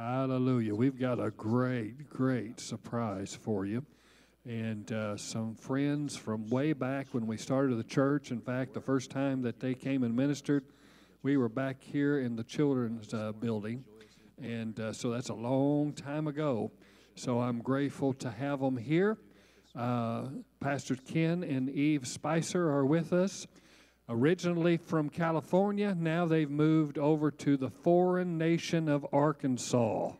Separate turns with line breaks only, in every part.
Hallelujah. We've got a great, great surprise for you. And uh, some friends from way back when we started the church. In fact, the first time that they came and ministered, we were back here in the children's uh, building. And uh, so that's a long time ago. So I'm grateful to have them here. Uh, Pastor Ken and Eve Spicer are with us. Originally from California, now they've moved over to the foreign nation of Arkansas.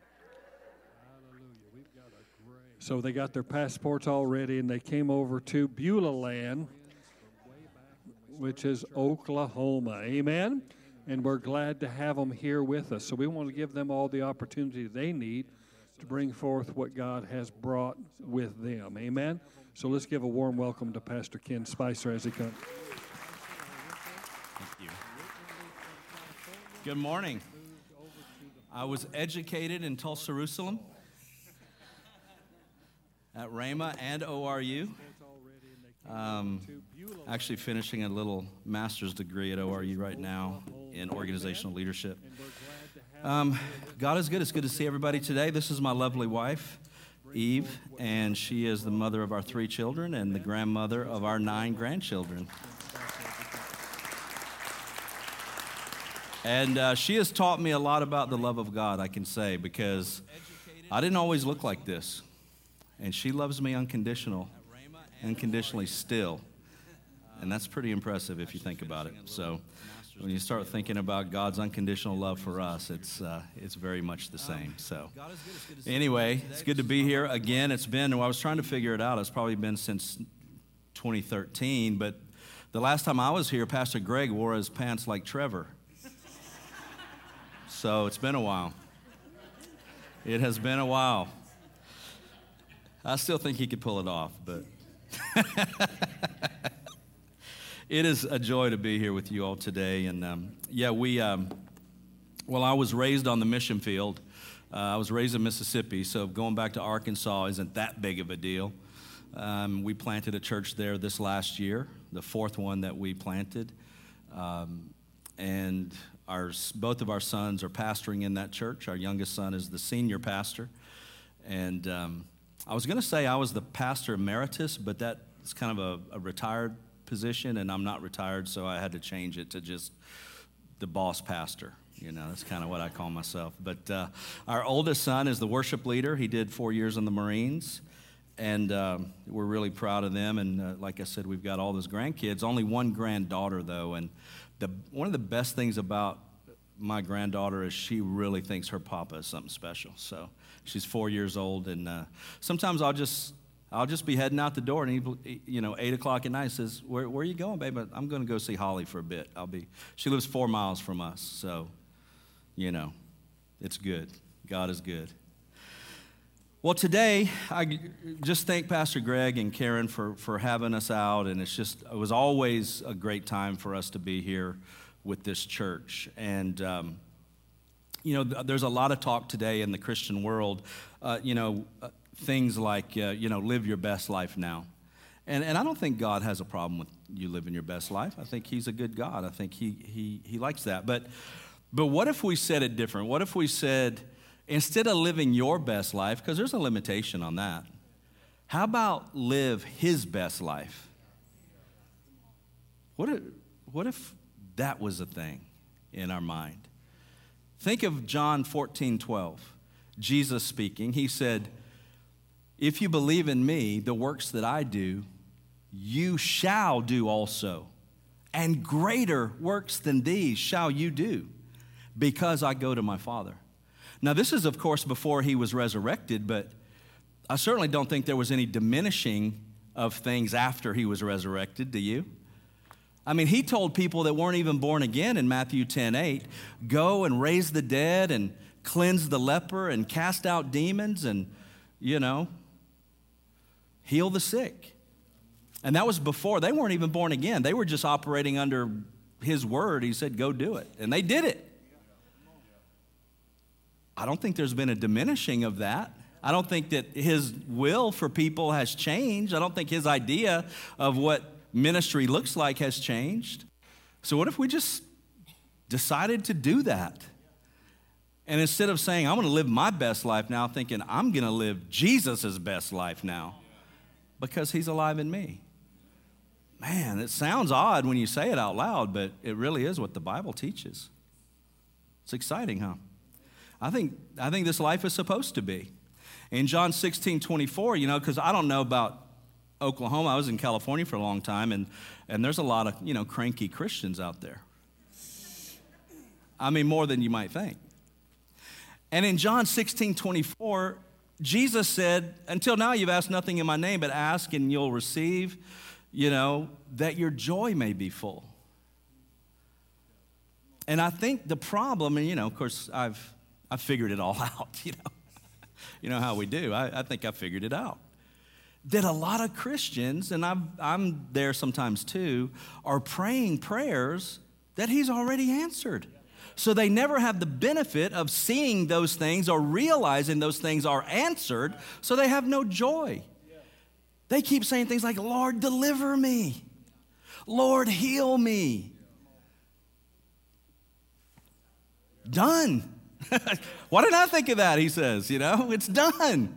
So they got their passports all ready and they came over to Beulah Land, which is Oklahoma. Amen? And we're glad to have them here with us. So we want to give them all the opportunity they need to bring forth what God has brought with them. Amen? So let's give a warm welcome to Pastor Ken Spicer as he comes.
Good morning. I was educated in Tulsa, Jerusalem, at Rhema and ORU. Um, actually, finishing a little master's degree at ORU right now in organizational leadership. Um, God is good. It's good to see everybody today. This is my lovely wife, Eve, and she is the mother of our three children and the grandmother of our nine grandchildren. And uh, she has taught me a lot about the love of God, I can say, because I didn't always look like this. And she loves me unconditional, unconditionally still. And that's pretty impressive if you think about it. So when you start thinking about God's unconditional love for us, it's, uh, it's very much the same. So anyway, it's good to be here again. It's been, well, I was trying to figure it out. It's probably been since 2013, but the last time I was here, Pastor Greg wore his pants like Trevor. So it's been a while. It has been a while. I still think he could pull it off, but it is a joy to be here with you all today. And um, yeah, we, um, well, I was raised on the mission field. Uh, I was raised in Mississippi, so going back to Arkansas isn't that big of a deal. Um, we planted a church there this last year, the fourth one that we planted. Um, and our, both of our sons are pastoring in that church. Our youngest son is the senior pastor. And um, I was going to say I was the pastor emeritus, but that's kind of a, a, retired position, and I'm not retired, so I had to change it to just the boss pastor. You know, that's kind of what I call myself. But uh, our oldest son is the worship leader. He did four years in the Marines, and um, we're really proud of them. And uh, like I said, we've got all those grandkids. Only one granddaughter, though, and the, one of the best things about my granddaughter is she really thinks her papa is something special. So she's four years old, and uh, sometimes I'll just I'll just be heading out the door, and he, you know, eight o'clock at night says, "Where, where are you going, babe? I'm going to go see Holly for a bit. I'll be." She lives four miles from us, so you know, it's good. God is good. Well, today, I just thank Pastor Greg and Karen for, for having us out, and it's just, it was always a great time for us to be here with this church. And, um, you know, there's a lot of talk today in the Christian world, uh, you know, uh, things like, uh, you know, live your best life now. And, and I don't think God has a problem with you living your best life. I think He's a good God. I think He, he, he likes that. But, but what if we said it different? What if we said, instead of living your best life, because there's a limitation on that, how about live his best life? What if, what if that was a thing in our mind? Think of John 14, 12. Jesus speaking, he said, If you believe in me, the works that I do, you shall do also. And greater works than these shall you do, because I go to my Father. Now, this is, of course, before he was resurrected, but I certainly don't think there was any diminishing of things after he was resurrected. Do you? I mean, he told people that weren't even born again in Matthew 10 8, go and raise the dead and cleanse the leper and cast out demons and, you know, heal the sick. And that was before they weren't even born again. They were just operating under his word. He said, go do it. And they did it. I don't think there's been a diminishing of that. I don't think that his will for people has changed. I don't think his idea of what ministry looks like has changed. So, what if we just decided to do that? And instead of saying, I'm going to live my best life now, thinking, I'm going to live Jesus' best life now because he's alive in me. Man, it sounds odd when you say it out loud, but it really is what the Bible teaches. It's exciting, huh? I think, I think this life is supposed to be. In John 16, 24, you know, because I don't know about Oklahoma. I was in California for a long time, and, and there's a lot of, you know, cranky Christians out there. I mean, more than you might think. And in John 16, 24, Jesus said, Until now you've asked nothing in my name, but ask and you'll receive, you know, that your joy may be full. And I think the problem, and you know, of course, I've, I've figured it all out, you know. you know how we do. I, I think I figured it out. That a lot of Christians, and I'm, I'm there sometimes too, are praying prayers that He's already answered. So they never have the benefit of seeing those things or realizing those things are answered, so they have no joy. They keep saying things like, Lord, deliver me. Lord, heal me. Done. Why didn't I think of that? He says, you know, it's done.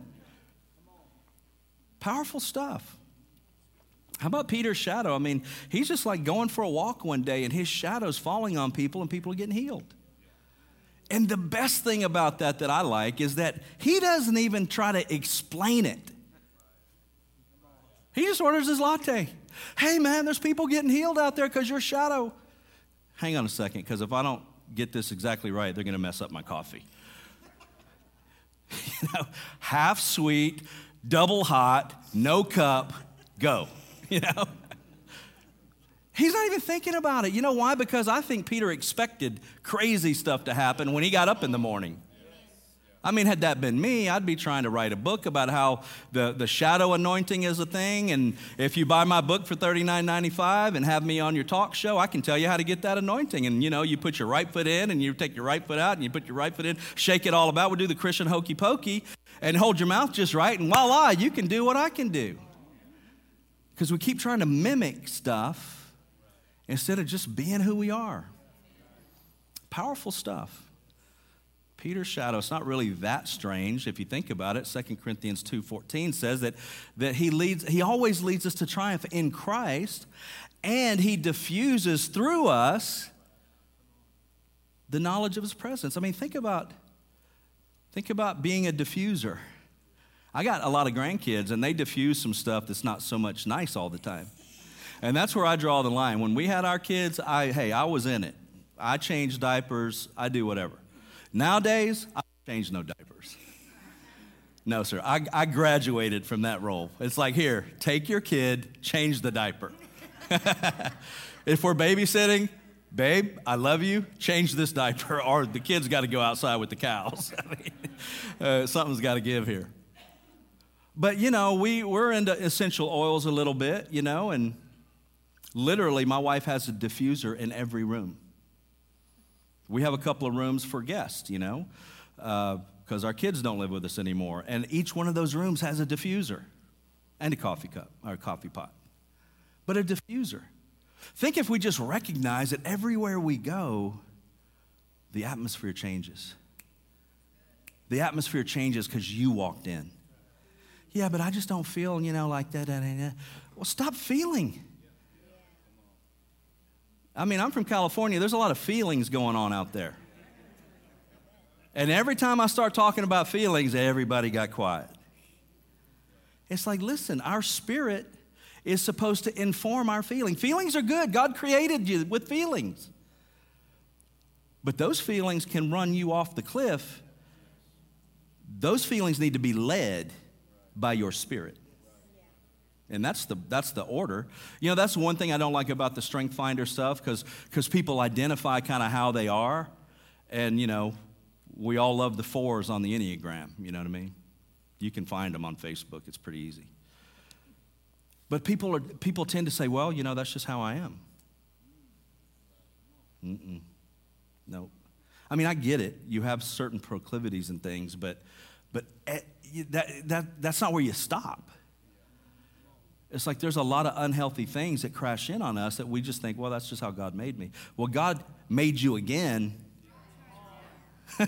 Powerful stuff. How about Peter's shadow? I mean, he's just like going for a walk one day and his shadow's falling on people and people are getting healed. And the best thing about that that I like is that he doesn't even try to explain it. He just orders his latte. Hey, man, there's people getting healed out there because your shadow. Hang on a second, because if I don't get this exactly right, they're going to mess up my coffee. you know, half sweet, double hot, no cup, go. you know? He's not even thinking about it. You know why? Because I think Peter expected crazy stuff to happen when he got up in the morning. I mean, had that been me, I'd be trying to write a book about how the, the shadow anointing is a thing. And if you buy my book for $39.95 and have me on your talk show, I can tell you how to get that anointing. And you know, you put your right foot in and you take your right foot out and you put your right foot in, shake it all about. We'll do the Christian hokey pokey and hold your mouth just right. And voila, you can do what I can do. Because we keep trying to mimic stuff instead of just being who we are. Powerful stuff. Peter's shadow, it's not really that strange if you think about it. 2 Corinthians 2.14 says that, that he, leads, he always leads us to triumph in Christ, and he diffuses through us the knowledge of his presence. I mean, think about, think about being a diffuser. I got a lot of grandkids, and they diffuse some stuff that's not so much nice all the time. And that's where I draw the line. When we had our kids, I hey, I was in it. I changed diapers. I do whatever. Nowadays, I change no diapers. No, sir. I, I graduated from that role. It's like, here, take your kid, change the diaper. if we're babysitting, babe, I love you, change this diaper, or the kid's got to go outside with the cows. I mean, uh, something's got to give here. But, you know, we, we're into essential oils a little bit, you know, and literally my wife has a diffuser in every room. We have a couple of rooms for guests, you know, because uh, our kids don't live with us anymore. And each one of those rooms has a diffuser and a coffee cup or a coffee pot. But a diffuser. Think if we just recognize that everywhere we go, the atmosphere changes. The atmosphere changes because you walked in. Yeah, but I just don't feel, you know, like that. Well, stop feeling. I mean, I'm from California. There's a lot of feelings going on out there. And every time I start talking about feelings, everybody got quiet. It's like, listen, our spirit is supposed to inform our feeling. Feelings are good. God created you with feelings. But those feelings can run you off the cliff. Those feelings need to be led by your spirit. And that's the, that's the order. You know, that's one thing I don't like about the Strength Finder stuff because people identify kind of how they are. And, you know, we all love the fours on the Enneagram. You know what I mean? You can find them on Facebook, it's pretty easy. But people, are, people tend to say, well, you know, that's just how I am. Mm-mm. No. I mean, I get it. You have certain proclivities and things, but, but eh, that, that, that's not where you stop. It's like there's a lot of unhealthy things that crash in on us that we just think, well, that's just how God made me. Well, God made you again.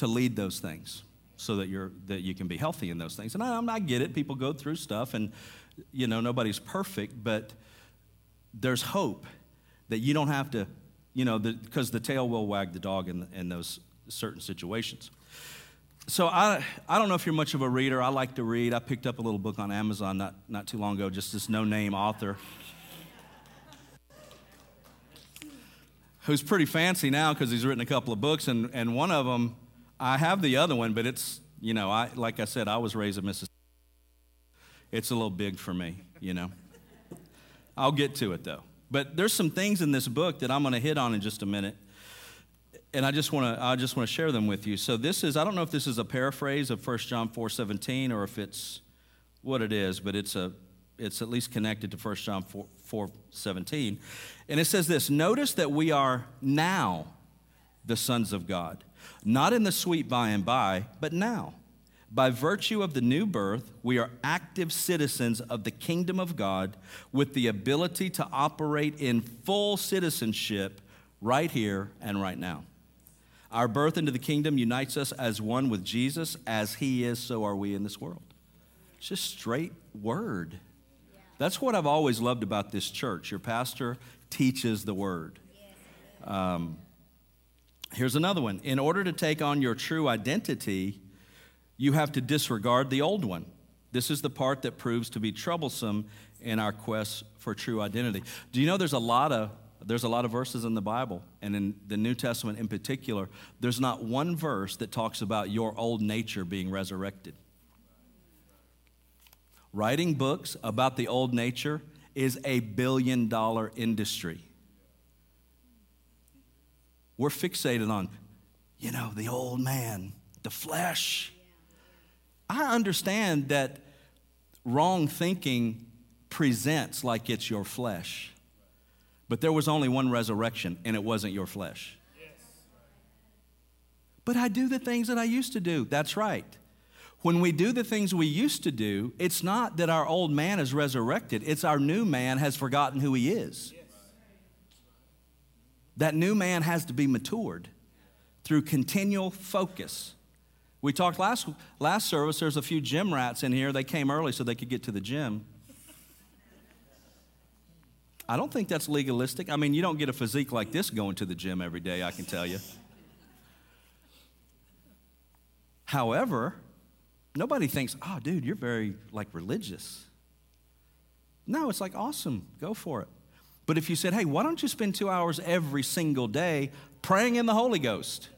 to lead those things so that you're that you can be healthy in those things. And I, I get it. People go through stuff, and you know nobody's perfect, but there's hope that you don't have to, you know, because the, the, tail will wag the dog in, in those certain situations. So I, I don't know if you're much of a reader. I like to read. I picked up a little book on Amazon not, not too long ago, just this no-name author who's pretty fancy now because he's written a couple of books, and, and one of them, I have the other one, but it's, you know, I, like I said, I was raised in Mississippi. It's a little big for me, you know. I'll get to it though. But there's some things in this book that I'm going to hit on in just a minute. And I just want to I just want to share them with you. So this is I don't know if this is a paraphrase of 1 John 4:17 or if it's what it is, but it's a it's at least connected to 1 John 4, 4 17. And it says this Notice that we are now the sons of God, not in the sweet by and by, but now. By virtue of the new birth, we are active citizens of the kingdom of God with the ability to operate in full citizenship right here and right now. Our birth into the kingdom unites us as one with Jesus. As he is, so are we in this world. It's just straight word. That's what I've always loved about this church. Your pastor teaches the word. Um, here's another one. In order to take on your true identity, you have to disregard the old one. This is the part that proves to be troublesome in our quest for true identity. Do you know there's a lot of there's a lot of verses in the Bible, and in the New Testament in particular, there's not one verse that talks about your old nature being resurrected. Writing books about the old nature is a billion dollar industry. We're fixated on, you know, the old man, the flesh. I understand that wrong thinking presents like it's your flesh. But there was only one resurrection, and it wasn't your flesh. But I do the things that I used to do. That's right. When we do the things we used to do, it's not that our old man is resurrected, it's our new man has forgotten who he is. That new man has to be matured through continual focus. We talked last, last service, there's a few gym rats in here. They came early so they could get to the gym. I don't think that's legalistic. I mean, you don't get a physique like this going to the gym every day, I can tell you. However, Nobody thinks, oh, dude, you're very like religious. No, it's like, awesome, go for it. But if you said, hey, why don't you spend two hours every single day praying in the Holy Ghost?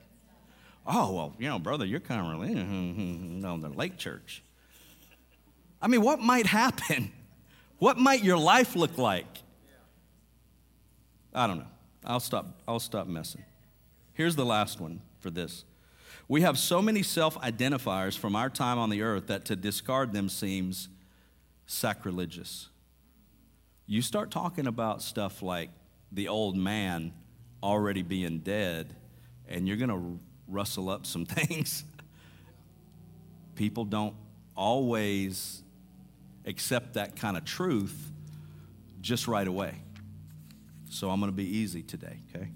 Oh, well, you know, brother, you're kind of religious. no, the lake church. I mean, what might happen? What might your life look like? I don't know. I'll stop, I'll stop messing. Here's the last one for this. We have so many self identifiers from our time on the earth that to discard them seems sacrilegious. You start talking about stuff like the old man already being dead, and you're going to rustle up some things. People don't always accept that kind of truth just right away. So I'm going to be easy today, okay?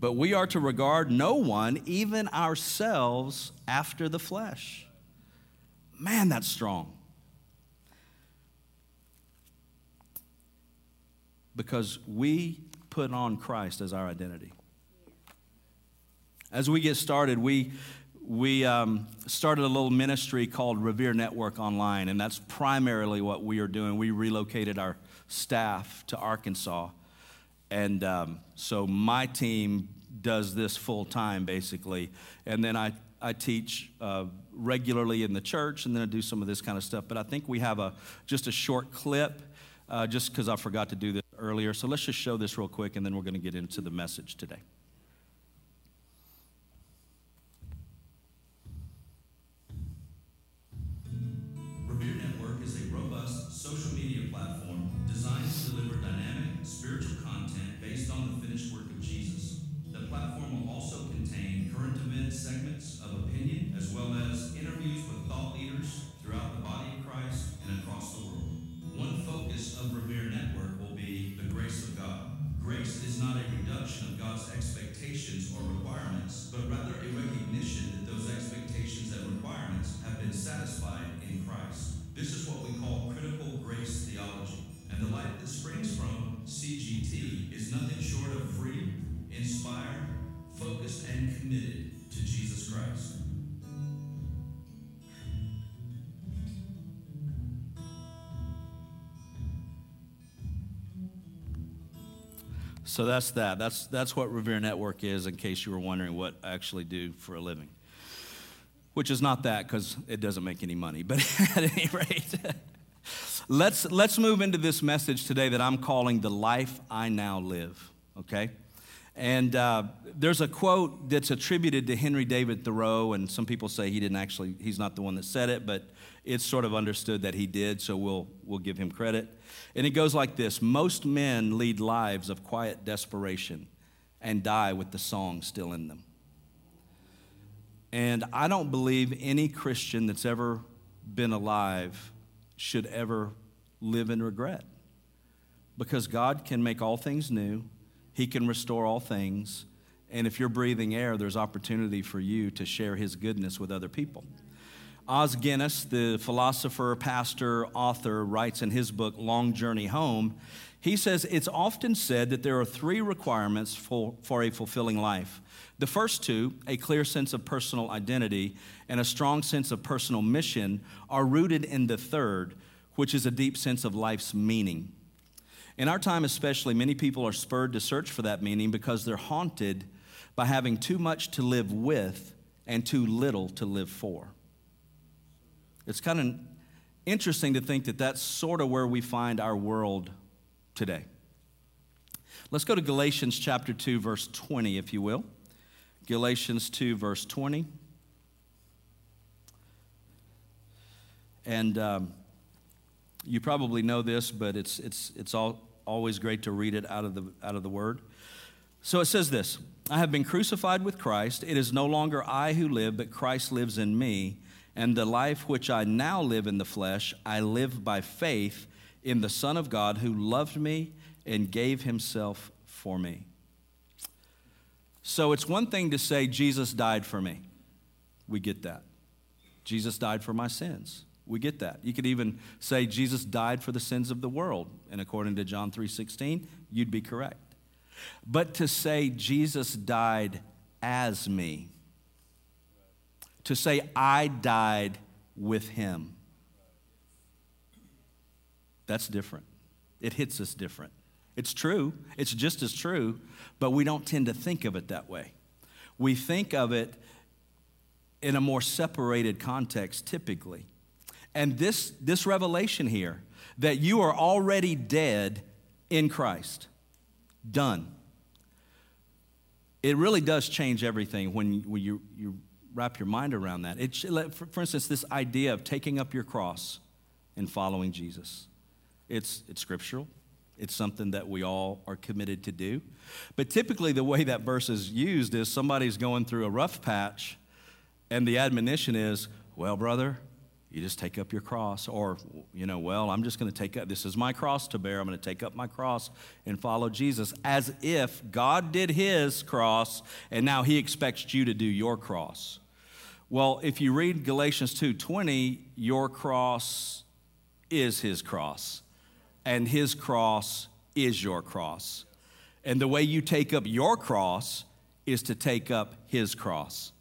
But we are to regard no one, even ourselves, after the flesh. Man, that's strong. Because we put on Christ as our identity. As we get started, we, we um, started a little ministry called Revere Network Online, and that's primarily what we are doing. We relocated our staff to Arkansas. And um, so my team does this full time, basically. And then I, I teach uh, regularly in the church, and then I do some of this kind of stuff. But I think we have a, just a short clip, uh, just because I forgot to do this earlier. So let's just show this real quick, and then we're going to get into the message today. So that's that. That's, that's what Revere Network is, in case you were wondering what I actually do for a living. Which is not that, because it doesn't make any money. But at any rate, let's, let's move into this message today that I'm calling The Life I Now Live, okay? And uh, there's a quote that's attributed to Henry David Thoreau, and some people say he didn't actually, he's not the one that said it, but it's sort of understood that he did, so we'll, we'll give him credit. And it goes like this Most men lead lives of quiet desperation and die with the song still in them. And I don't believe any Christian that's ever been alive should ever live in regret. Because God can make all things new, He can restore all things. And if you're breathing air, there's opportunity for you to share His goodness with other people. Os Guinness, the philosopher, pastor, author, writes in his book, Long Journey Home, he says it's often said that there are three requirements for, for a fulfilling life. The first two, a clear sense of personal identity and a strong sense of personal mission, are rooted in the third, which is a deep sense of life's meaning. In our time, especially, many people are spurred to search for that meaning because they're haunted by having too much to live with and too little to live for. It's kind of interesting to think that that's sort of where we find our world today. Let's go to Galatians chapter 2, verse 20, if you will. Galatians 2, verse 20. And um, you probably know this, but it's, it's, it's all, always great to read it out of, the, out of the Word. So it says this I have been crucified with Christ. It is no longer I who live, but Christ lives in me. And the life which I now live in the flesh, I live by faith in the Son of God who loved me and gave himself for me. So it's one thing to say, Jesus died for me. We get that. Jesus died for my sins. We get that. You could even say Jesus died for the sins of the world. And according to John 3:16, you'd be correct. But to say Jesus died as me, to say, I died with him. That's different. It hits us different. It's true, it's just as true, but we don't tend to think of it that way. We think of it in a more separated context typically. And this, this revelation here that you are already dead in Christ, done. It really does change everything when, when you, you wrap your mind around that. It, for, instance, this idea of taking up your cross and following Jesus. It's, it's scriptural. It's something that we all are committed to do. But typically, the way that verse is used is somebody's going through a rough patch, and the admonition is, Well, brother, you just take up your cross. Or, you know, well, I'm just going to take up, this is my cross to bear. I'm going to take up my cross and follow Jesus as if God did his cross, and now he expects you to do your cross. Well, if you read Galatians 2:20, your cross is his cross, and his cross is your cross. And the way you take up your cross is to take up his cross.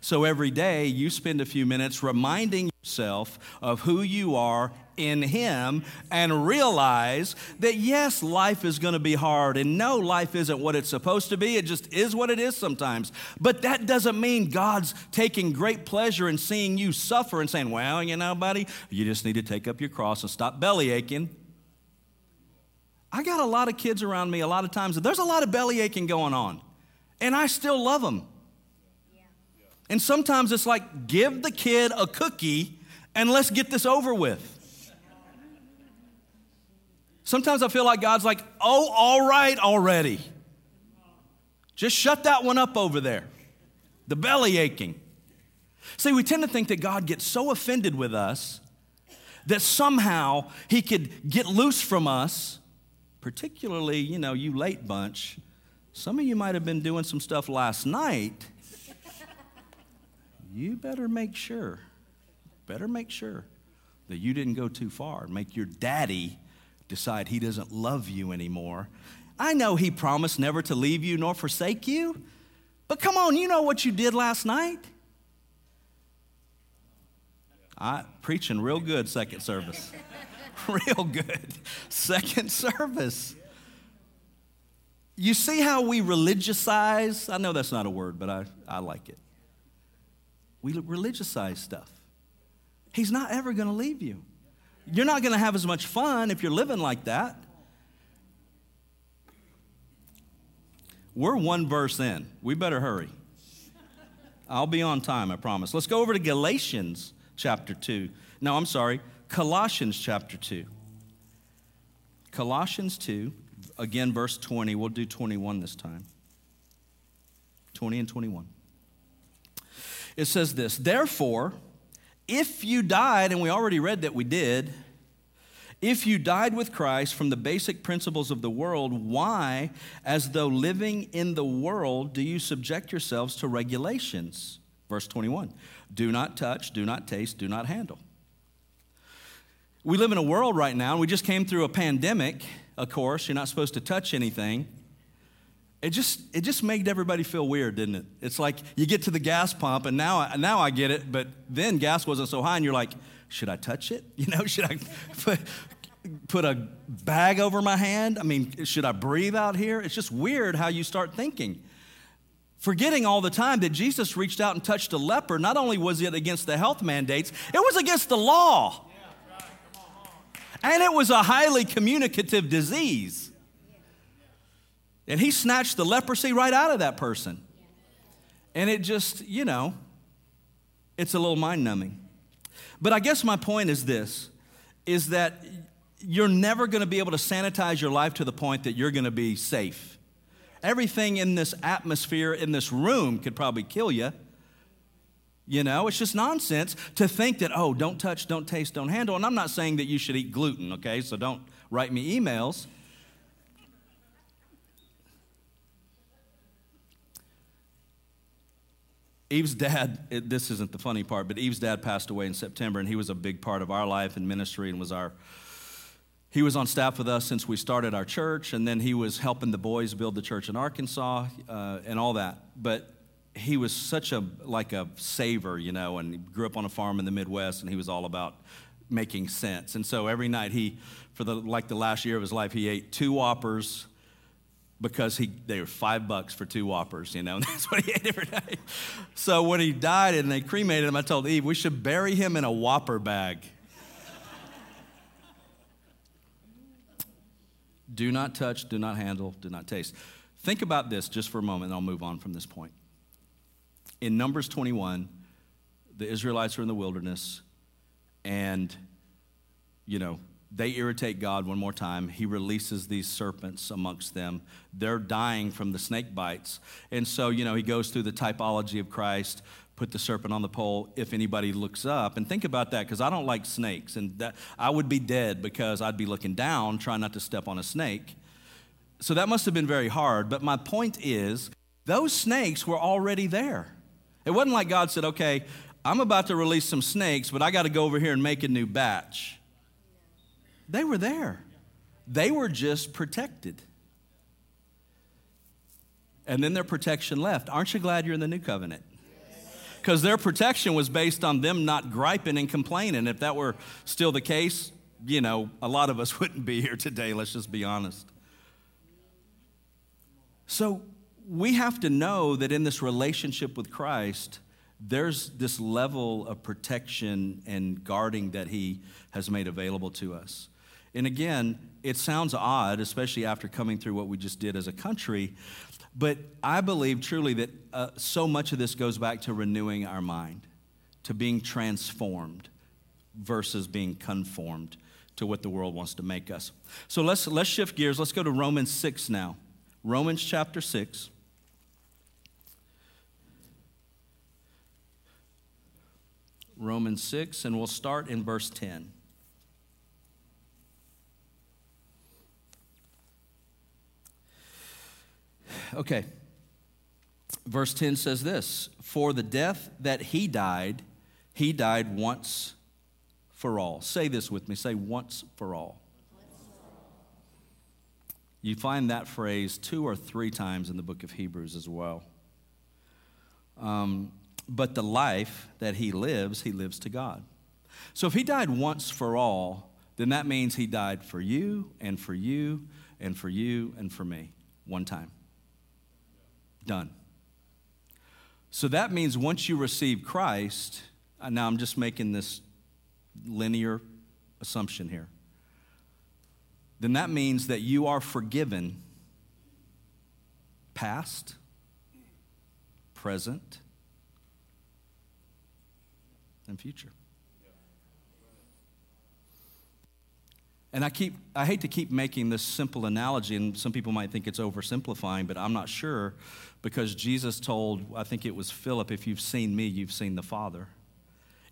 So every day you spend a few minutes reminding yourself of who you are in Him and realize that yes, life is going to be hard and no, life isn't what it's supposed to be. It just is what it is sometimes. But that doesn't mean God's taking great pleasure in seeing you suffer and saying, well, you know, buddy, you just need to take up your cross and stop belly aching. I got a lot of kids around me a lot of times, there's a lot of belly aching going on, and I still love them. And sometimes it's like, give the kid a cookie and let's get this over with. Sometimes I feel like God's like, oh, all right already. Just shut that one up over there. The belly aching. See, we tend to think that God gets so offended with us that somehow he could get loose from us, particularly, you know, you late bunch. Some of you might have been doing some stuff last night you better make sure, better make sure that you didn't go too far. Make your daddy decide he doesn't love you anymore. I know he promised never to leave you nor forsake you, But come on, you know what you did last night? I preaching real good second service. real good. Second service. You see how we religiousize? I know that's not a word, but I, I like it. We religiousize stuff. He's not ever going to leave you. You're not going to have as much fun if you're living like that. We're one verse in. We better hurry. I'll be on time, I promise. Let's go over to Galatians chapter 2. No, I'm sorry, Colossians chapter 2. Colossians 2, again, verse 20. We'll do 21 this time. 20 and 21. It says this Therefore, if you died, and we already read that we did, if you died with Christ from the basic principles of the world, why, as though living in the world, do you subject yourselves to regulations? Verse 21 Do not touch, do not taste, do not handle. We live in a world right now, and we just came through a pandemic, of course. You're not supposed to touch anything. It just, it just made everybody feel weird, didn't it? It's like you get to the gas pump, and now, now I get it, but then gas wasn't so high, and you're like, should I touch it? You know, should I put, put a bag over my hand? I mean, should I breathe out here? It's just weird how you start thinking. Forgetting all the time that Jesus reached out and touched a leper, not only was it against the health mandates, it was against the law. And it was a highly communicative disease. And he snatched the leprosy right out of that person. And it just, you know, it's a little mind numbing. But I guess my point is this is that you're never going to be able to sanitize your life to the point that you're going to be safe. Everything in this atmosphere, in this room, could probably kill you. You know, it's just nonsense to think that, oh, don't touch, don't taste, don't handle. And I'm not saying that you should eat gluten, okay? So don't write me emails. Eve's dad, it, this isn't the funny part, but Eve's dad passed away in September, and he was a big part of our life and ministry and was our. He was on staff with us since we started our church, and then he was helping the boys build the church in Arkansas uh, and all that. But he was such a like a saver, you know, and he grew up on a farm in the Midwest, and he was all about making sense. And so every night he, for the like the last year of his life, he ate two Whoppers because he they were five bucks for two whoppers, you know, and that's what he ate every day. So when he died and they cremated him, I told Eve we should bury him in a whopper bag. do not touch, do not handle, do not taste. Think about this just for a moment, and I'll move on from this point. In Numbers 21, the Israelites are in the wilderness, and you know, they irritate God one more time. He releases these serpents amongst them. They're dying from the snake bites. And so, you know, he goes through the typology of Christ, put the serpent on the pole if anybody looks up. And think about that because I don't like snakes. And that, I would be dead because I'd be looking down, trying not to step on a snake. So that must have been very hard. But my point is, those snakes were already there. It wasn't like God said, okay, I'm about to release some snakes, but I got to go over here and make a new batch. They were there, they were just protected. And then their protection left. Aren't you glad you're in the new covenant? Because their protection was based on them not griping and complaining. If that were still the case, you know, a lot of us wouldn't be here today, let's just be honest. So we have to know that in this relationship with Christ, there's this level of protection and guarding that He has made available to us. And again, it sounds odd, especially after coming through what we just did as a country, but I believe truly that uh, so much of this goes back to renewing our mind, to being transformed versus being conformed to what the world wants to make us. So let's, let's shift gears. Let's go to Romans 6 now. Romans chapter 6. Romans 6, and we'll start in verse 10. Okay. Verse 10 says this For the death that he died, he died once for all. Say this with me. Say once for all. You find that phrase two or three times in the book of Hebrews as well. Um, but the life that he lives, he lives to God. So if he died once for all, then that means he died for you and for you and for you and for me one time. Done. So that means once you receive Christ, uh, now I'm just making this linear assumption here, then that means that you are forgiven past, present, and future. And I keep I hate to keep making this simple analogy and some people might think it's oversimplifying, but I'm not sure because Jesus told I think it was Philip if you've seen me, you've seen the Father.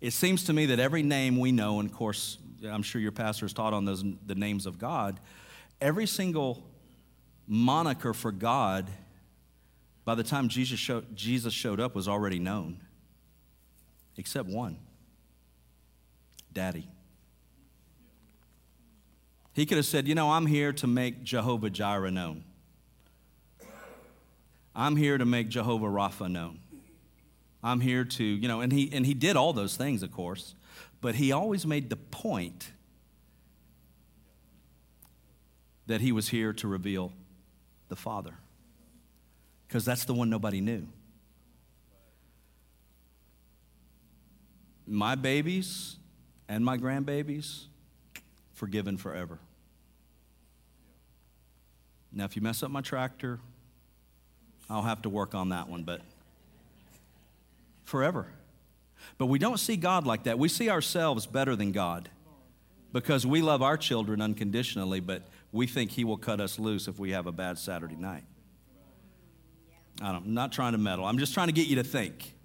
It seems to me that every name we know and of course I'm sure your pastor has taught on those the names of God, every single moniker for God by the time Jesus showed, Jesus showed up was already known except one. Daddy. He could have said, You know, I'm here to make Jehovah Jireh known. I'm here to make Jehovah Rapha known. I'm here to, you know, and he, and he did all those things, of course, but he always made the point that he was here to reveal the Father, because that's the one nobody knew. My babies and my grandbabies, forgiven forever. Now, if you mess up my tractor, I'll have to work on that one, but forever. But we don't see God like that. We see ourselves better than God because we love our children unconditionally, but we think He will cut us loose if we have a bad Saturday night. I am not trying to meddle. I'm just trying to get you to think.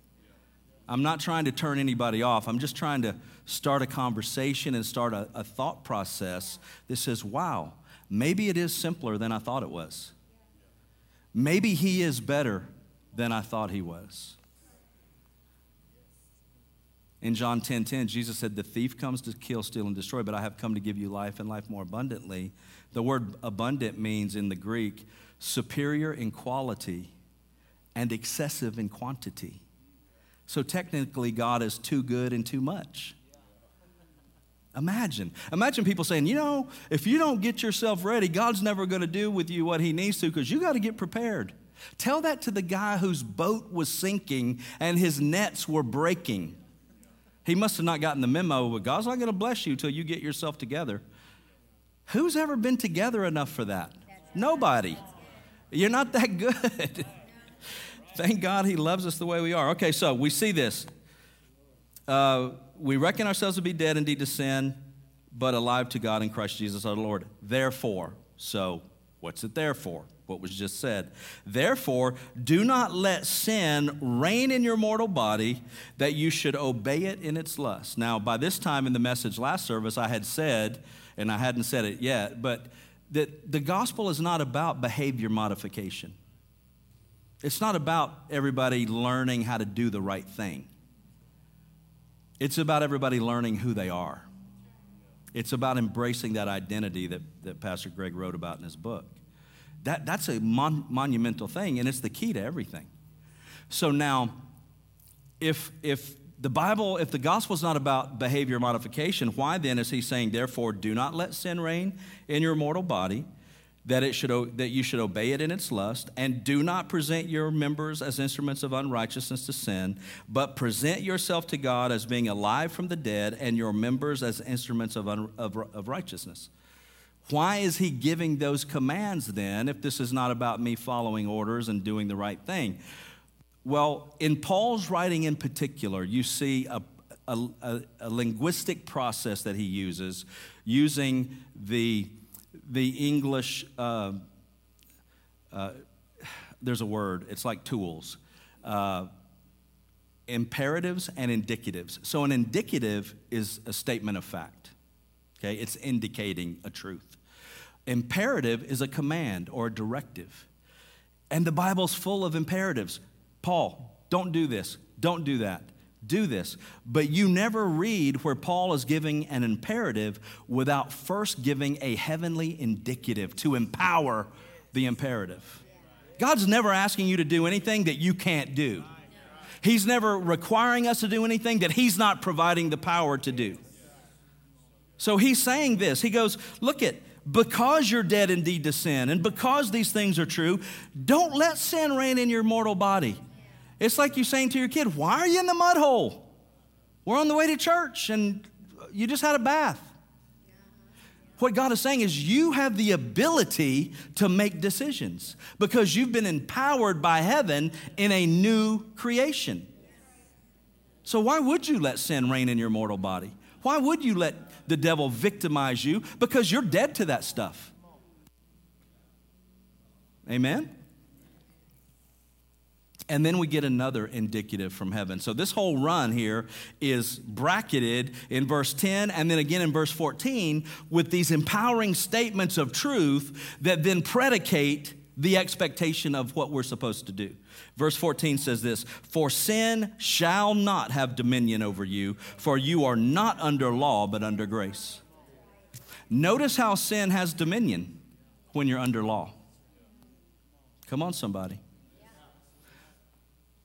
I'm not trying to turn anybody off. I'm just trying to start a conversation and start a, a thought process that says, wow, maybe it is simpler than I thought it was. Maybe he is better than I thought he was. In John 10:10, 10, 10, Jesus said, "The thief comes to kill, steal and destroy, but I have come to give you life and life more abundantly." The word abundant means in the Greek superior in quality and excessive in quantity. So technically, God is too good and too much. Imagine. Imagine people saying, you know, if you don't get yourself ready, God's never going to do with you what he needs to because you got to get prepared. Tell that to the guy whose boat was sinking and his nets were breaking. He must have not gotten the memo, but God's not going to bless you until you get yourself together. Who's ever been together enough for that? Nobody. You're not that good. Thank God he loves us the way we are. Okay, so we see this. Uh, we reckon ourselves to be dead indeed to sin, but alive to God in Christ Jesus our Lord. Therefore, so what's it there for? What was just said. Therefore, do not let sin reign in your mortal body that you should obey it in its lust. Now, by this time in the message last service, I had said, and I hadn't said it yet, but that the gospel is not about behavior modification. It's not about everybody learning how to do the right thing. It's about everybody learning who they are. It's about embracing that identity that, that Pastor Greg wrote about in his book. That, that's a mon- monumental thing, and it's the key to everything. So now, if, if the Bible, if the gospel is not about behavior modification, why then is he saying, therefore, do not let sin reign in your mortal body? That, it should, that you should obey it in its lust, and do not present your members as instruments of unrighteousness to sin, but present yourself to God as being alive from the dead, and your members as instruments of, un, of, of righteousness. Why is he giving those commands then if this is not about me following orders and doing the right thing? Well, in Paul's writing in particular, you see a, a, a, a linguistic process that he uses using the the English, uh, uh, there's a word, it's like tools. Uh, imperatives and indicatives. So, an indicative is a statement of fact, okay? It's indicating a truth. Imperative is a command or a directive. And the Bible's full of imperatives. Paul, don't do this, don't do that do this. But you never read where Paul is giving an imperative without first giving a heavenly indicative to empower the imperative. God's never asking you to do anything that you can't do. He's never requiring us to do anything that He's not providing the power to do. So He's saying this. He goes, Look at, because you're dead indeed to sin, and because these things are true, don't let sin reign in your mortal body. It's like you saying to your kid, Why are you in the mud hole? We're on the way to church, and you just had a bath. What God is saying is, you have the ability to make decisions because you've been empowered by heaven in a new creation. So, why would you let sin reign in your mortal body? Why would you let the devil victimize you? Because you're dead to that stuff. Amen? And then we get another indicative from heaven. So this whole run here is bracketed in verse 10 and then again in verse 14 with these empowering statements of truth that then predicate the expectation of what we're supposed to do. Verse 14 says this For sin shall not have dominion over you, for you are not under law, but under grace. Notice how sin has dominion when you're under law. Come on, somebody.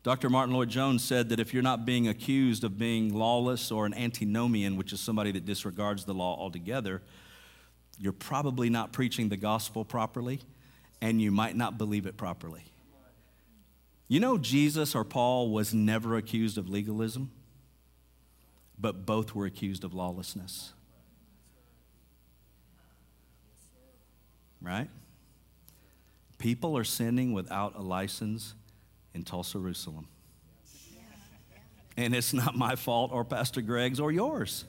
Dr. Martyn Lloyd-Jones said that if you're not being accused of being lawless or an antinomian, which is somebody that disregards the law altogether, you're probably not preaching the gospel properly and you might not believe it properly. You know, Jesus or Paul was never accused of legalism, but both were accused of lawlessness. Right? People are sinning without a license in Tulsa, Jerusalem. And it's not my fault or Pastor Greg's or yours.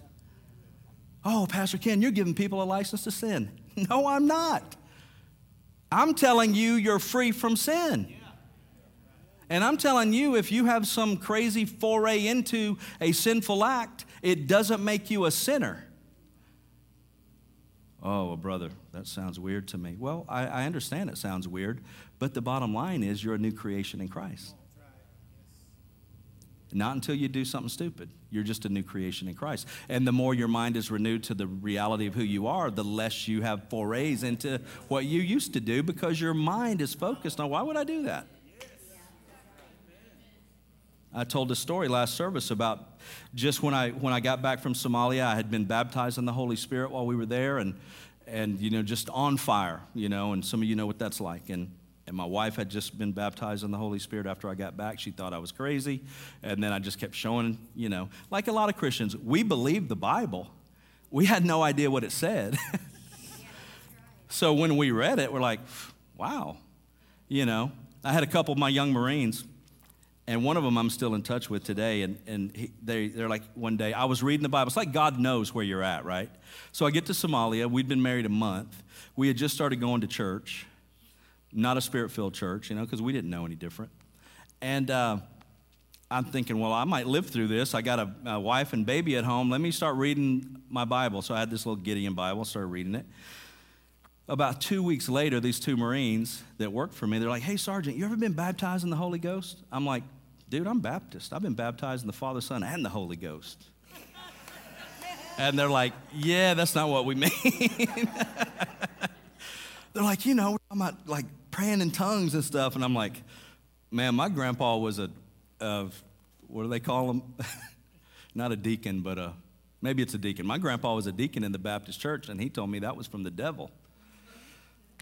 Oh, Pastor Ken, you're giving people a license to sin. No, I'm not. I'm telling you, you're free from sin. And I'm telling you, if you have some crazy foray into a sinful act, it doesn't make you a sinner. Oh, well, brother, that sounds weird to me. Well, I, I, understand it sounds weird, but the bottom line is you're a new creation in Christ. Not until you do something stupid. You're just a new creation in Christ. And the more your mind is renewed to the reality of who you are, the less you have forays into what you used to do because your mind is focused on why would I do that? I told a story last service about just when I when I got back from Somalia, I had been baptized in the Holy Spirit while we were there, and and you know just on fire, you know, and some of you know what that's like. And and my wife had just been baptized in the Holy Spirit after I got back. She thought I was crazy, and then I just kept showing, you know, like a lot of Christians, we believed the Bible, we had no idea what it said. so when we read it, we're like, wow, you know. I had a couple of my young Marines and one of them I'm still in touch with today. And, and he, they, they're like, one day, I was reading the Bible. It's like God knows where you're at, right? So I get to Somalia. We'd been married a month. We had just started going to church, not a spirit filled church, you know, because we didn't know any different. And uh, I'm thinking, well, I might live through this. I got a, a, wife and baby at home. Let me start reading my Bible. So I had this little Gideon Bible, started reading it. About two weeks later, these two Marines that worked for me, they're like, hey, Sergeant, you ever been baptized in the Holy Ghost? I'm like, dude, I'm Baptist. I've been baptized in the Father, Son, and the Holy Ghost. and they're like, yeah, that's not what we mean. they're like, you know, I'm not like praying in tongues and stuff. And I'm like, man, my grandpa was a, a what do they call him? not a deacon, but a, maybe it's a deacon. My grandpa was a deacon in the Baptist church, and he told me that was from the devil.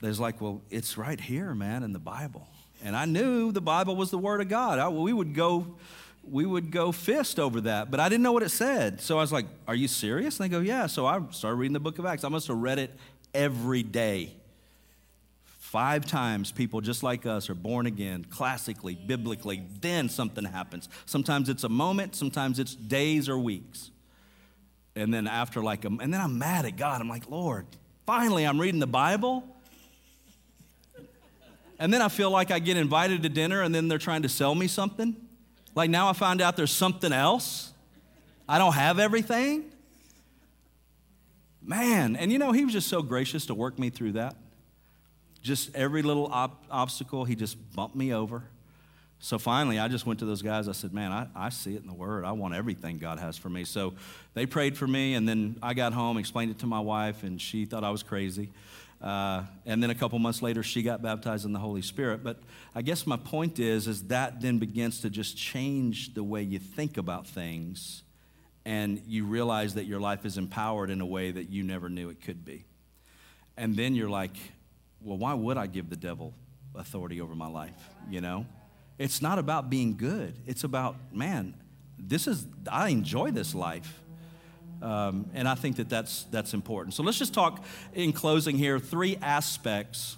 There's like, well, it's right here, man, in the Bible. And I knew the Bible was the Word of God. I, we would go, we would go fist over that, but I didn't know what it said. So I was like, "Are you serious?" And they go, "Yeah." So I started reading the Book of Acts. I must have read it every day. Five times, people just like us are born again, classically, biblically. Then something happens. Sometimes it's a moment. Sometimes it's days or weeks. And then after like, a, and then I'm mad at God. I'm like, Lord, finally, I'm reading the Bible and then I feel like I get invited to dinner and then they're trying to sell me something. Like now I find out there's something else. I don't have everything. Man, and you know, he was just so gracious to work me through that. Just every little op- obstacle, he just bumped me over. So finally, I just went to those guys. I said, Man, I, I see it in the Word. I want everything God has for me. So they prayed for me, and then I got home, explained it to my wife, and she thought I was crazy. Uh, and then a couple months later, she got baptized in the Holy Spirit. But I guess my point is, is that then begins to just change the way you think about things, and you realize that your life is empowered in a way that you never knew it could be. And then you're like, well, why would I give the devil authority over my life? You know, it's not about being good. It's about, man, this is I enjoy this life. Um, and I think that that's, that's important. So let's just talk in closing here three aspects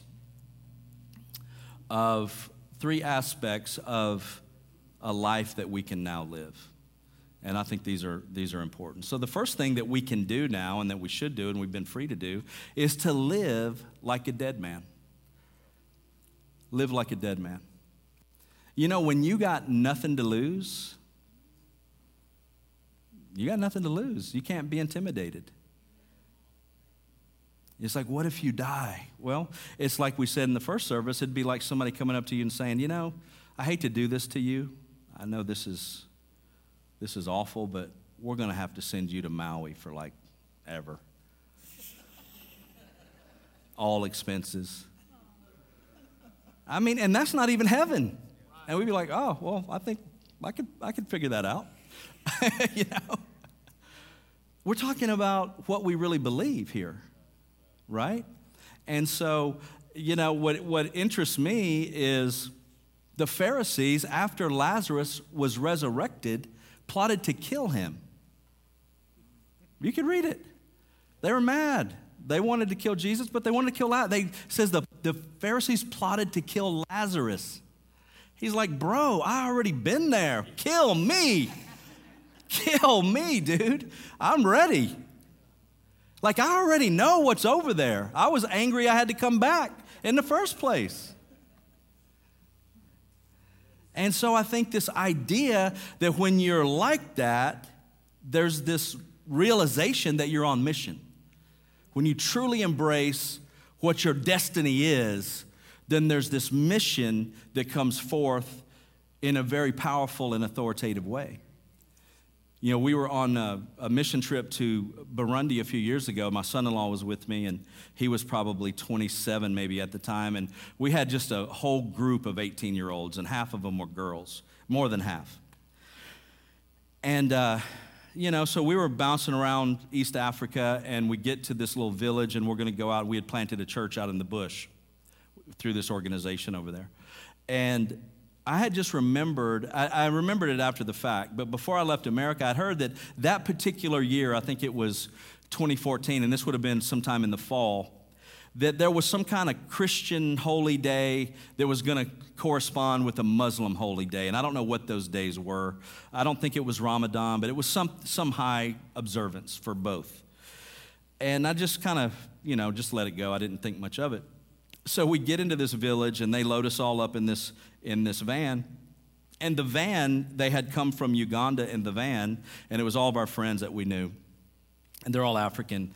of three aspects of a life that we can now live. And I think these are, these are important. So, the first thing that we can do now and that we should do and we've been free to do is to live like a dead man. Live like a dead man. You know, when you got nothing to lose, you got nothing to lose. You can't be intimidated. It's like, what if you die? Well, it's like we said in the first service, it'd be like somebody coming up to you and saying, You know, I hate to do this to you. I know this is, this is awful, but we're going to have to send you to Maui for like ever. All expenses. I mean, and that's not even heaven. And we'd be like, oh, well, I think I could, I could figure that out. you know? We're talking about what we really believe here, right? And so, you know, what, what interests me is the Pharisees, after Lazarus was resurrected, plotted to kill him. You can read it. They were mad. They wanted to kill Jesus, but they wanted to kill Lazarus. They says the, the Pharisees plotted to kill Lazarus. He's like, bro, I already been there. Kill me. Kill me, dude. I'm ready. Like, I already know what's over there. I was angry I had to come back in the first place. And so I think this idea that when you're like that, there's this realization that you're on mission. When you truly embrace what your destiny is, then there's this mission that comes forth in a very powerful and authoritative way. You know, we were on a, a, mission trip to Burundi a few years ago. My son in law was with me, and he was probably 27 maybe at the time. And we had just a whole group of 18 year olds, and half of them were girls, more than half. And, uh, you know, so we were bouncing around East Africa, and we get to this little village, and we're going to go out. We had planted a church out in the bush through this organization over there. And I had just remembered, I, I, remembered it after the fact, but before I left America, I'd heard that that particular year, I think it was 2014, and this would have been sometime in the fall, that there was some kind of Christian holy day that was going to correspond with a Muslim holy day. And I don't know what those days were. I don't think it was Ramadan, but it was some, some high observance for both. And I just kind of, you know, just let it go. I didn't think much of it. So we get into this village and they load us all up in this, in this van. And the van, they had come from Uganda in the van, and it was all of our friends that we knew. And they're all African.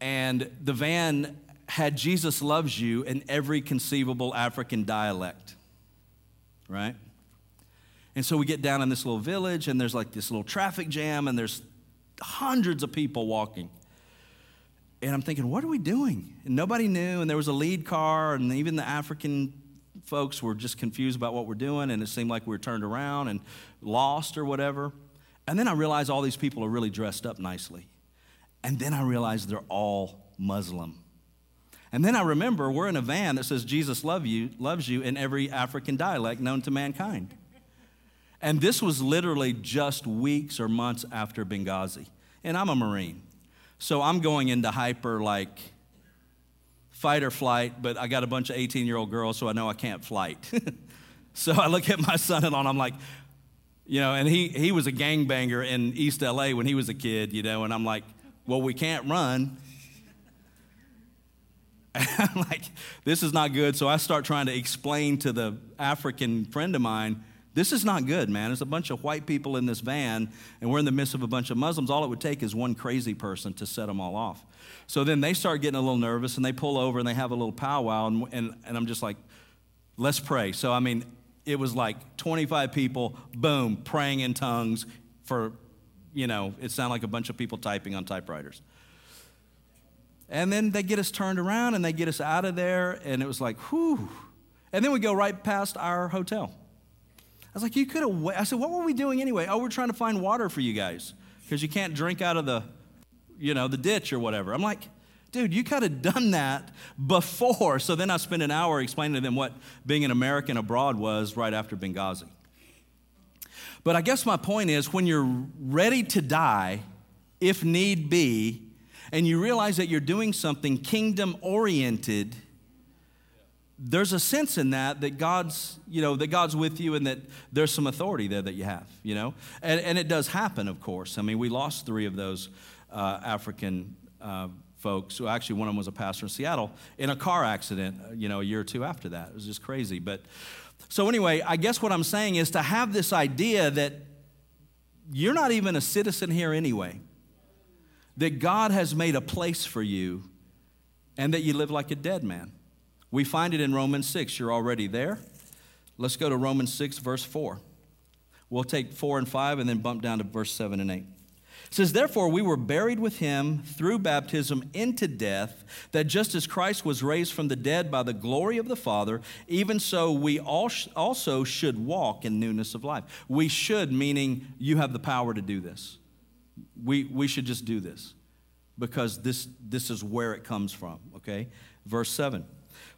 And the van had Jesus loves you in every conceivable African dialect, right? And so we get down in this little village, and there's like this little traffic jam, and there's hundreds of people walking. And I'm thinking, what are we doing? And nobody knew, and there was a lead car, and even the African folks were just confused about what we're doing, and it seemed like we were turned around and lost or whatever. And then I realized all these people are really dressed up nicely. And then I realized they're all Muslim. And then I remember we're in a van that says Jesus love you, loves you in every African dialect known to mankind. And this was literally just weeks or months after Benghazi. And I'm a Marine. So I'm going into hyper like fight or flight, but I got a bunch of 18 year old girls, so I know I can't flight. so I look at my son in law and I'm like, you know, and he, he was a gangbanger in East LA when he was a kid, you know, and I'm like, well, we can't run. I'm like, this is not good. So I start trying to explain to the African friend of mine, this is not good, man. There's a bunch of white people in this van, and we're in the midst of a bunch of Muslims. All it would take is one crazy person to set them all off. So then they start getting a little nervous, and they pull over and they have a little powwow, and, and, and I'm just like, let's pray. So, I mean, it was like 25 people, boom, praying in tongues for, you know, it sounded like a bunch of people typing on typewriters. And then they get us turned around and they get us out of there, and it was like, whew. And then we go right past our hotel. I was like, you could have. I said, what were we doing anyway? Oh, we're trying to find water for you guys because you can't drink out of the, you know, the ditch or whatever. I'm like, dude, you could have done that before. So then I spent an hour explaining to them what being an American abroad was right after Benghazi. But I guess my point is when you're ready to die, if need be, and you realize that you're doing something kingdom oriented, there's a sense in that that God's, you know, that God's with you and that there's some authority there that you have, you know? And, and it does happen, of course. I mean, we lost three of those uh, African uh, folks. Who actually, one of them was a pastor in Seattle in a car accident, uh, you know, a year or two after that. It was just crazy. But so, anyway, I guess what I'm saying is to have this idea that you're not even a citizen here anyway, that God has made a place for you, and that you live like a dead man. We find it in Romans 6. You're already there. Let's go to Romans 6, verse 4. We'll take 4 and 5 and then bump down to verse 7 and 8. It says, Therefore, we were buried with him through baptism into death, that just as Christ was raised from the dead by the glory of the Father, even so we also should walk in newness of life. We should, meaning you have the power to do this. We, we should just do this because this, this is where it comes from, okay? Verse 7.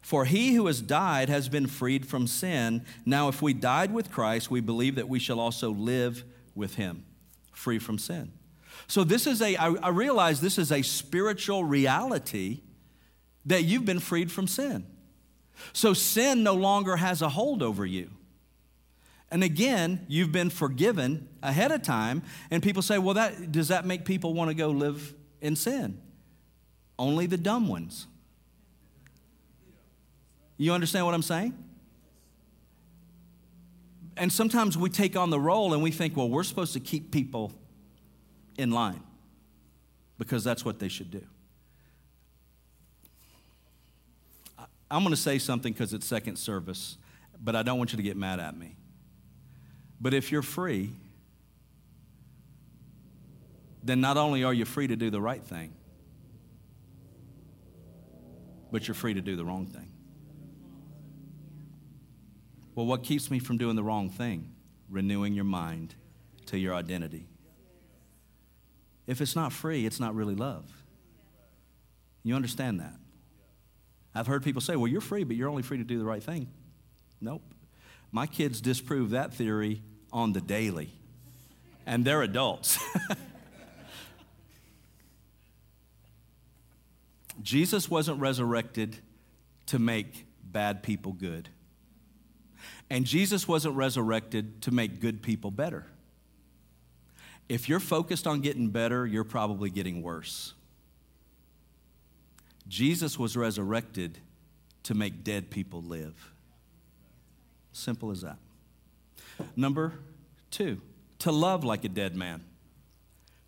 For he who has died has been freed from sin. Now, if we died with Christ, we believe that we shall also live with him, free from sin. So, this is a, I, I realize this is a spiritual reality that you've been freed from sin. So, sin no longer has a hold over you. And again, you've been forgiven ahead of time, and people say, well, that, does that make people want to go live in sin? Only the dumb ones. You understand what I'm saying? And sometimes we take on the role and we think, well, we're supposed to keep people in line because that's what they should do. I'm going to say something because it's second service, but I don't want you to get mad at me. But if you're free, then not only are you free to do the right thing, but you're free to do the wrong thing. Well, what keeps me from doing the wrong thing? Renewing your mind to your identity. If it's not free, it's not really love. You understand that? I've heard people say, well, you're free, but you're only free to do the right thing. Nope. My kids disprove that theory on the daily, and they're adults. Jesus wasn't resurrected to make bad people good. And Jesus wasn't resurrected to make good people better. If you're focused on getting better, you're probably getting worse. Jesus was resurrected to make dead people live. Simple as that. Number two, to love like a dead man.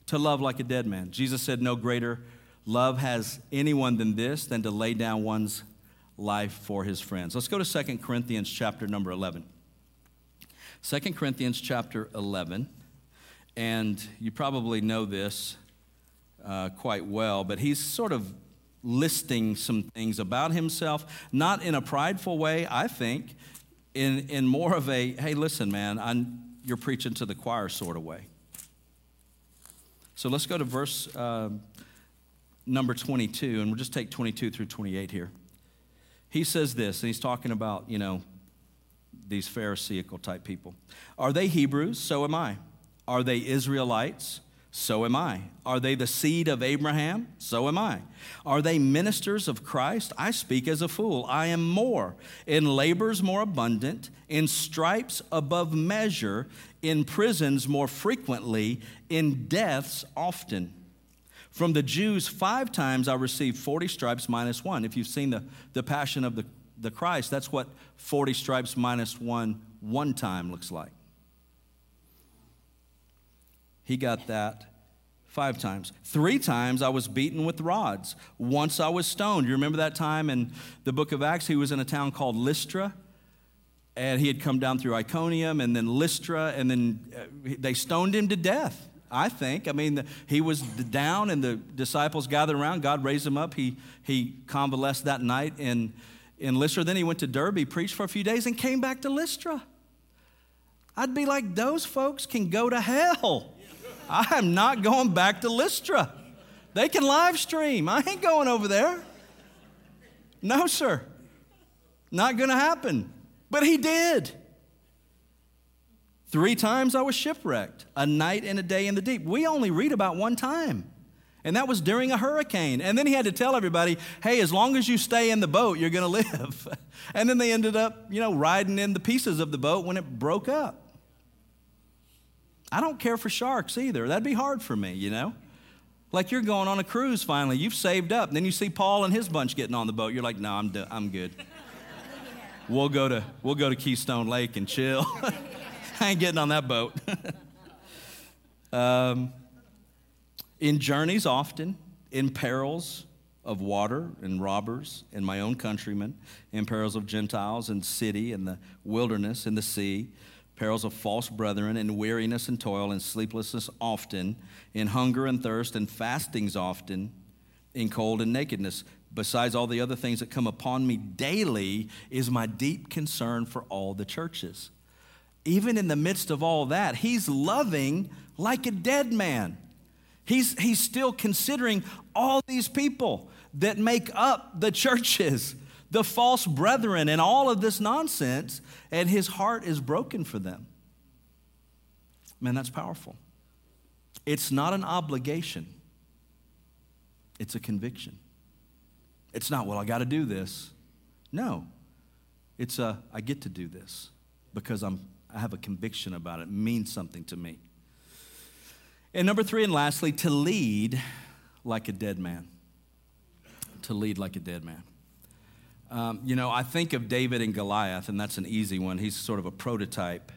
To love like a dead man. Jesus said, No greater love has anyone than this, than to lay down one's life for his friends. Let's go to 2 Corinthians chapter number 11. 2 Corinthians chapter 11, and you probably know this uh, quite well, but he's sort of listing some things about himself, not in a prideful way, I think, in, in more of a, hey, listen, man, I'm, you're preaching to the choir sort of way. So let's go to verse uh, number 22, and we'll just take 22 through 28 here he says this, and he's talking about, you know, these Pharisaical type people. Are they Hebrews? So am I. Are they Israelites? So am I. Are they the seed of Abraham? So am I. Are they ministers of Christ? I speak as a fool. I am more. In labors more abundant, in stripes above measure, in prisons more frequently, in deaths often. From the Jews, five times I received 40 stripes minus one. If you've seen the, the passion of the, the Christ, that's what 40 stripes minus one, one time looks like. He got that five times. Three times I was beaten with rods. Once I was stoned. You remember that time in the book of Acts? He was in a town called Lystra. And he had come down through Iconium and then Lystra, and then uh, they stoned him to death I think. I mean, he was down and the disciples gathered around. God raised him up. He, he convalesced that night in, in Lystra. Then he went to Derbe, preached for a few days, and came back to Lystra. I'd be like, those folks can go to hell. I am not going back to Lystra. They can live stream. I ain't going over there. No, sir. Not going to happen. But he did. Three times I was shipwrecked, a night and a day in the deep. We only read about one time, and that was during a hurricane. And then he had to tell everybody, hey, as long as you stay in the boat, you're going to live. and then they ended up, you know, riding in the pieces of the boat when it broke up. I don't care for sharks either. That'd be hard for me, you know? Like you're going on a cruise finally, you've saved up, and then you see Paul and his bunch getting on the boat. You're like, no, I'm, I'm good. We'll go to, we'll go to Keystone Lake and chill. I ain't getting on that boat. um, in journeys, often, in perils of water and robbers and my own countrymen, in perils of Gentiles and city and the wilderness and the sea, perils of false brethren, in weariness and toil, and sleeplessness often, in hunger and thirst, and fastings often, in cold and nakedness. Besides all the other things that come upon me daily, is my deep concern for all the churches. Even in the midst of all that, he's loving like a dead man. He's, he's still considering all these people that make up the churches the false brethren and all of this nonsense, and his heart is broken for them. Man, that's powerful. It's not an obligation, it's a conviction. It's not, well, I got to do this. No, it's a, I get to do this because I'm, I have a conviction about it. it means something to me. And number three, and lastly, to lead like a dead man. To lead like a dead man. Um, you know, I think of David and Goliath, and that's an easy one. He's sort of a prototype.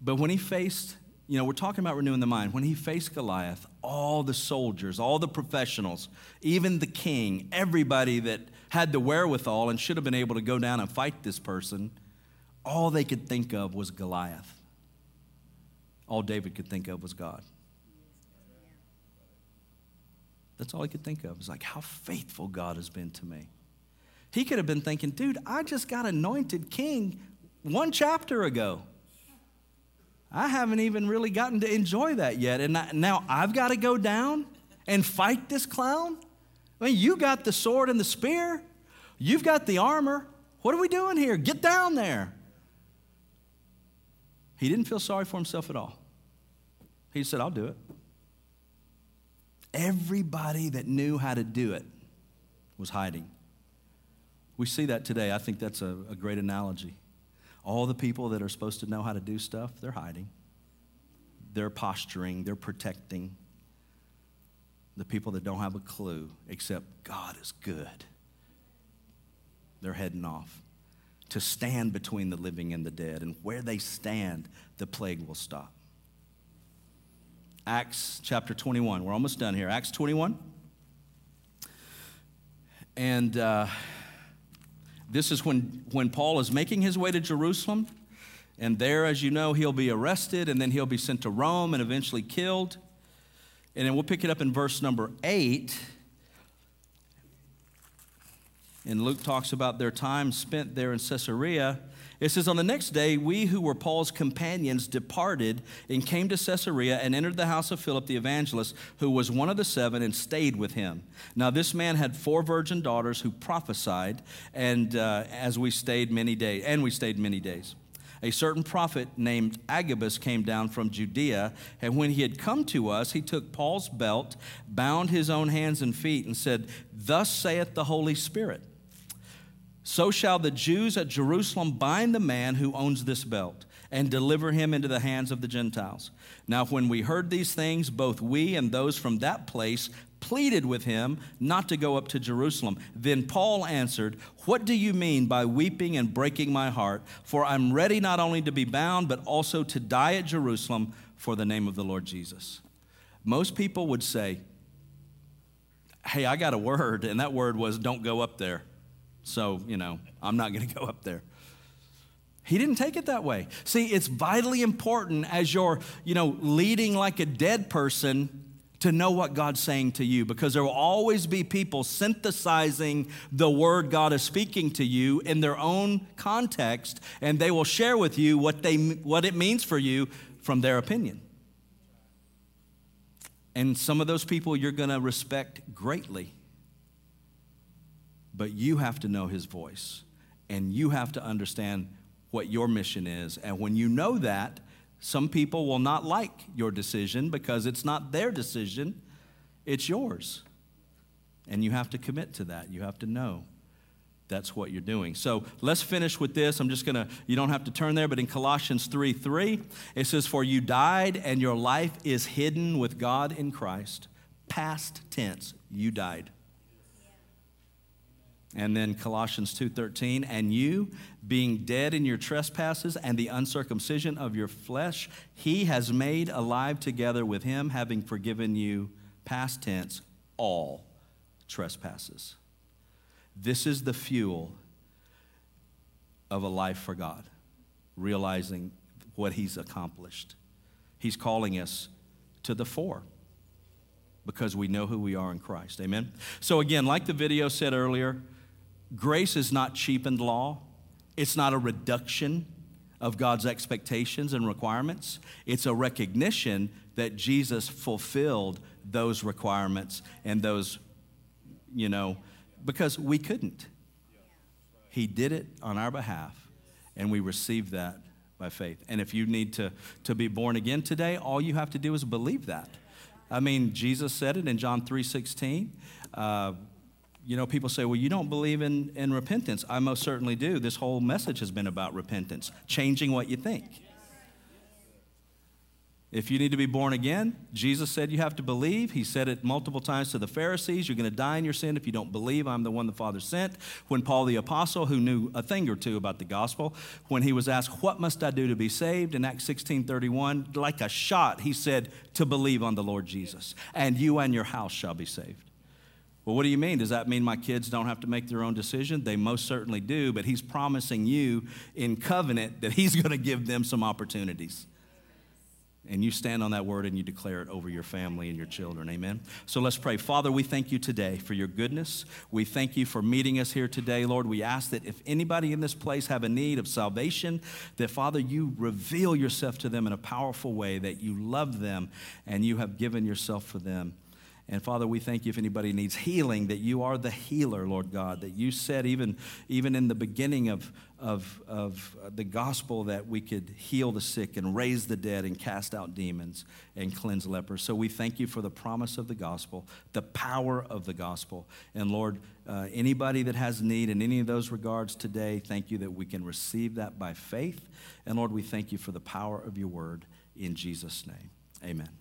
But when he faced, you know, we're talking about renewing the mind. When he faced Goliath, all the soldiers, all the professionals, even the king, everybody that had the wherewithal and should have been able to go down and fight this person, all they could think of was Goliath. All David could think of was God. That's all he could think of. It's like, how faithful God has been to me. He could have been thinking, dude, I just got anointed king one chapter ago. I haven't even really gotten to enjoy that yet. And now I've got to go down and fight this clown? I mean, you got the sword and the spear, you've got the armor. What are we doing here? Get down there. He didn't feel sorry for himself at all. He said, I'll do it. Everybody that knew how to do it was hiding. We see that today. I think that's a, a great analogy. All the people that are supposed to know how to do stuff, they're hiding. They're posturing, they're protecting. The people that don't have a clue, except God is good, they're heading off to stand between the living and the dead. And where they stand, the plague will stop. Acts chapter 21. We're almost done here. Acts 21. And. Uh, this is when, when Paul is making his way to Jerusalem. And there, as you know, he'll be arrested and then he'll be sent to Rome and eventually killed. And then we'll pick it up in verse number eight. And Luke talks about their time spent there in Caesarea. It says, On the next day, we who were Paul's companions departed and came to Caesarea and entered the house of Philip the evangelist, who was one of the seven, and stayed with him. Now, this man had four virgin daughters who prophesied, and uh, as we stayed many days, and we stayed many days. A certain prophet named Agabus came down from Judea, and when he had come to us, he took Paul's belt, bound his own hands and feet, and said, Thus saith the Holy Spirit. So shall the Jews at Jerusalem bind the man who owns this belt and deliver him into the hands of the Gentiles. Now, when we heard these things, both we and those from that place pleaded with him not to go up to Jerusalem. Then Paul answered, What do you mean by weeping and breaking my heart? For I'm ready not only to be bound, but also to die at Jerusalem for the name of the Lord Jesus. Most people would say, Hey, I got a word, and that word was, Don't go up there. So, you know, I'm not going to go up there. He didn't take it that way. See, it's vitally important as you're, you know, leading like a dead person to know what God's saying to you because there will always be people synthesizing the word God is speaking to you in their own context and they will share with you what they what it means for you from their opinion. And some of those people you're going to respect greatly. But you have to know his voice and you have to understand what your mission is. And when you know that, some people will not like your decision because it's not their decision, it's yours. And you have to commit to that. You have to know that's what you're doing. So let's finish with this. I'm just going to, you don't have to turn there, but in Colossians 3 3, it says, For you died, and your life is hidden with God in Christ. Past tense, you died. And then Colossians 2:13, and you being dead in your trespasses and the uncircumcision of your flesh, he has made alive together with him having forgiven you past tense all trespasses. This is the fuel of a life for God, realizing what he's accomplished. He's calling us to the fore because we know who we are in Christ. Amen. So again, like the video said earlier, Grace is not cheapened law, it's not a reduction of God's expectations and requirements. It's a recognition that Jesus fulfilled those requirements and those, you know, because we couldn't. He did it on our behalf, and we received that by faith. And if you need to, to be born again today, all you have to do is believe that. I mean, Jesus said it in John 3 16. Uh, you know, people say, well, you don't believe in, in repentance. I most certainly do. This whole message has been about repentance, changing what you think. If you need to be born again, Jesus said you have to believe. He said it multiple times to the Pharisees. You're going to die in your sin if you don't believe I'm the one the Father sent. When Paul the Apostle, who knew a thing or two about the gospel, when he was asked, What must I do to be saved? in Acts 16 31, like a shot, he said, To believe on the Lord Jesus, and you and your house shall be saved. Well, what do you mean? Does that mean my kids don't have to make their own decision? They most certainly do, but He's promising you in covenant that He's going to give them some opportunities. And you stand on that word and you declare it over your family and your children. Amen. So let's pray. Father, we thank you today for your goodness. We thank you for meeting us here today, Lord. We ask that if anybody in this place have a need of salvation, that Father, you reveal yourself to them in a powerful way, that you love them and you have given yourself for them. And Father, we thank you if anybody needs healing, that you are the healer, Lord God, that you said even, even in the beginning of, of, of the gospel that we could heal the sick and raise the dead and cast out demons and cleanse lepers. So we thank you for the promise of the gospel, the power of the gospel. And Lord, uh, anybody that has need in any of those regards today, thank you that we can receive that by faith. And Lord, we thank you for the power of your word in Jesus' name. Amen.